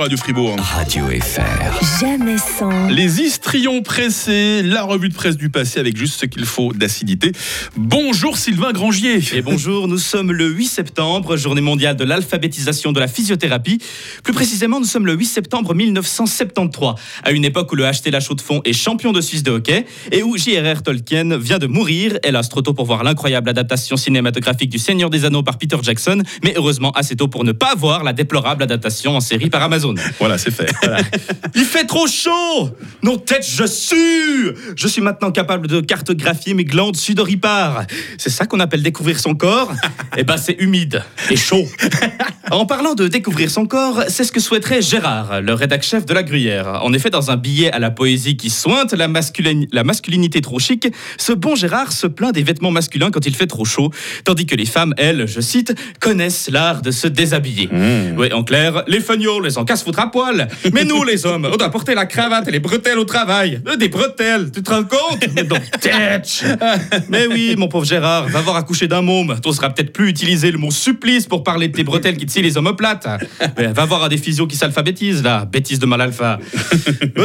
Radio Fribourg. Radio FR. Jamais sans. Les histrions pressés, la revue de presse du passé avec juste ce qu'il faut d'acidité. Bonjour Sylvain Grangier. Et bonjour, nous sommes le 8 septembre, journée mondiale de l'alphabétisation de la physiothérapie. Plus précisément, nous sommes le 8 septembre 1973, à une époque où le HT La Chaux-de-Fonds est champion de Suisse de hockey et où J.R.R. Tolkien vient de mourir. Hélas, trop tôt pour voir l'incroyable adaptation cinématographique du Seigneur des Anneaux par Peter Jackson, mais heureusement assez tôt pour ne pas voir la déplorable adaptation en série par Amazon. Voilà, c'est fait. Il fait trop chaud Non, tête, je sue Je suis maintenant capable de cartographier mes glandes sudoripares. C'est ça qu'on appelle découvrir son corps Eh ben, c'est humide et chaud. En parlant de découvrir son corps, c'est ce que souhaiterait Gérard, le rédac chef de la Gruyère. En effet, dans un billet à la poésie qui sointe la, masculin- la masculinité trop chic, ce bon Gérard se plaint des vêtements masculins quand il fait trop chaud, tandis que les femmes, elles, je cite, connaissent l'art de se déshabiller. Oui, en clair, les feignants les en casse foutre à poil. Mais nous, les hommes, on doit porter la cravate et les bretelles au travail. Euh, Des bretelles, tu te rends compte? Mais donc, tête Mais oui, mon pauvre Gérard, va voir accoucher d'un môme. T'oseras peut-être plus utiliser le mot supplice pour parler de tes bretelles qui te scient les omoplates. Va voir à des physios qui s'alphabétisent, là. Bêtise de mal alpha.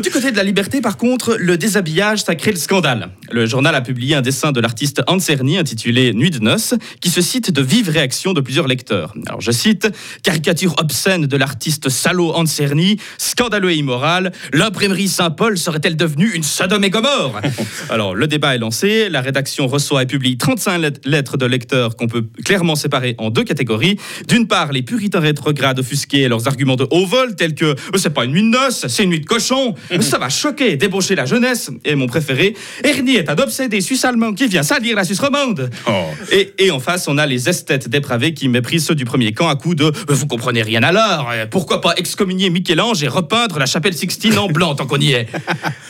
Du côté de la liberté, par contre, le déshabillage, ça crée le scandale. Le journal a publié un dessin de l'artiste Hans Cerny intitulé Nuit de noces, qui se cite de vives réactions de plusieurs lecteurs. Alors, je cite Caricature obscène de l'artiste salaud Hans Cerny, scandaleux et immoral, l'imprimerie Saint-Paul serait-elle devenue une Sodome et Gomorre Alors, le débat est lancé, la rédaction reçoit et publie 35 let- lettres de lecteurs qu'on peut clairement séparer en deux catégories. D'une part, les puritains rétrogrades offusqués leurs arguments de haut vol, tels que c'est pas une nuit de noces, c'est une nuit de cochon, ça va choquer et débaucher la jeunesse. Et mon préféré, Ernie est un obsédé suisse-allemand qui vient salir la Suisse romande. Oh. Et, et en face, on a les esthètes dépravés qui méprisent ceux du premier camp à coup de « Vous comprenez rien euh, Pourquoi pas excommunier Michel-Ange et repeindre la chapelle Sixtine en blanc tant qu'on y est ?»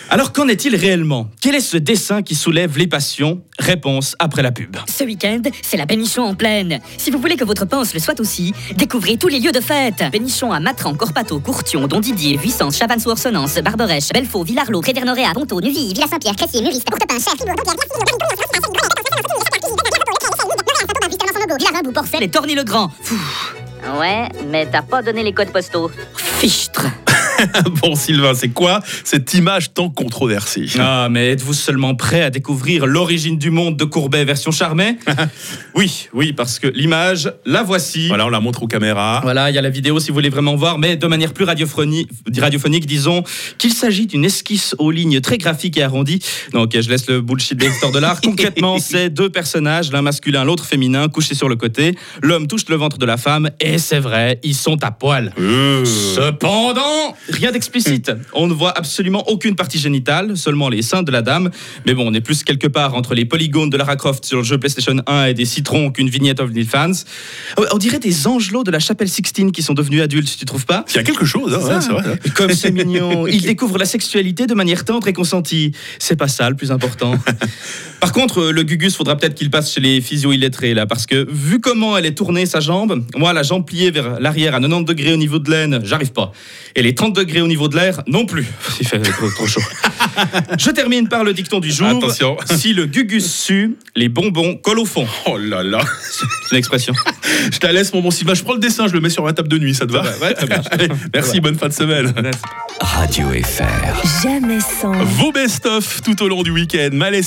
Alors qu'en est-il réellement Quel est ce dessin qui soulève les passions Réponse après la pub. Ce week-end, c'est la Bénichon en pleine. Si vous voulez que votre panse le soit aussi, découvrez tous les lieux de fête. Bénichon à Matran, Corpato, Courtion, Dondidier, Vuissance, Chavannes-sous-Orsenance, Barberèche, Belfaux, Villarlot, Crédernoréa, Ponto, Nuville, Villa Saint-Pierre, Cressier, Muris, Courtepin, Cher, Villarimbout, Porcel et Torny-le-Grand. Ouais, mais t'as pas donné les codes postaux. Fichtre. Bon Sylvain, c'est quoi cette image tant controversée? Ah, mais êtes-vous seulement prêt à découvrir l'origine du monde de Courbet version Charmet Oui, oui, parce que l'image, la voici. Voilà, on la montre aux caméras. Voilà, il y a la vidéo si vous voulez vraiment voir, mais de manière plus radiophonique, radiophonique disons qu'il s'agit d'une esquisse aux lignes très graphiques et arrondies. Donc je laisse le bullshit des histoires de l'art. Concrètement, c'est deux personnages, l'un masculin, l'autre féminin, couchés sur le côté. L'homme touche le ventre de la femme, et c'est vrai, ils sont à poil. Euh. Cependant, rien d'explicite. On ne voit absolument aucune partie génitale, seulement les seins de la dame. Mais bon, on est plus quelque part entre les polygones de Lara Croft sur le jeu PlayStation 1 et des citrons qu'une vignette of fans. On dirait des angelots de la chapelle Sixtine qui sont devenus adultes, tu trouves pas? Il y a quelque chose, hein, ouais, c'est vrai. hein. Comme c'est mignon. Ils découvrent la sexualité de manière tendre et consentie. C'est pas ça le plus important. Par contre, euh, le Gugus, faudra peut-être qu'il passe chez les physio illettrés là, parce que vu comment elle est tournée sa jambe, moi la jambe pliée vers l'arrière à 90 degrés au niveau de l'aine, j'arrive pas. Et les 30 degrés au niveau de l'air, non plus. Il fait trop, trop chaud. Je termine par le dicton du jour. Attention. Si le Gugus sue, les bonbons collent au fond. Oh là là. C'est une expression. Je te la laisse, mon bon Sylvain. Je prends le dessin, je le mets sur ma table de nuit, ça te va Ouais, très bien. Allez, Merci, bonne fin de semaine. Radio FR. Jamais sans. Vos best-of tout au long du week-end. Malais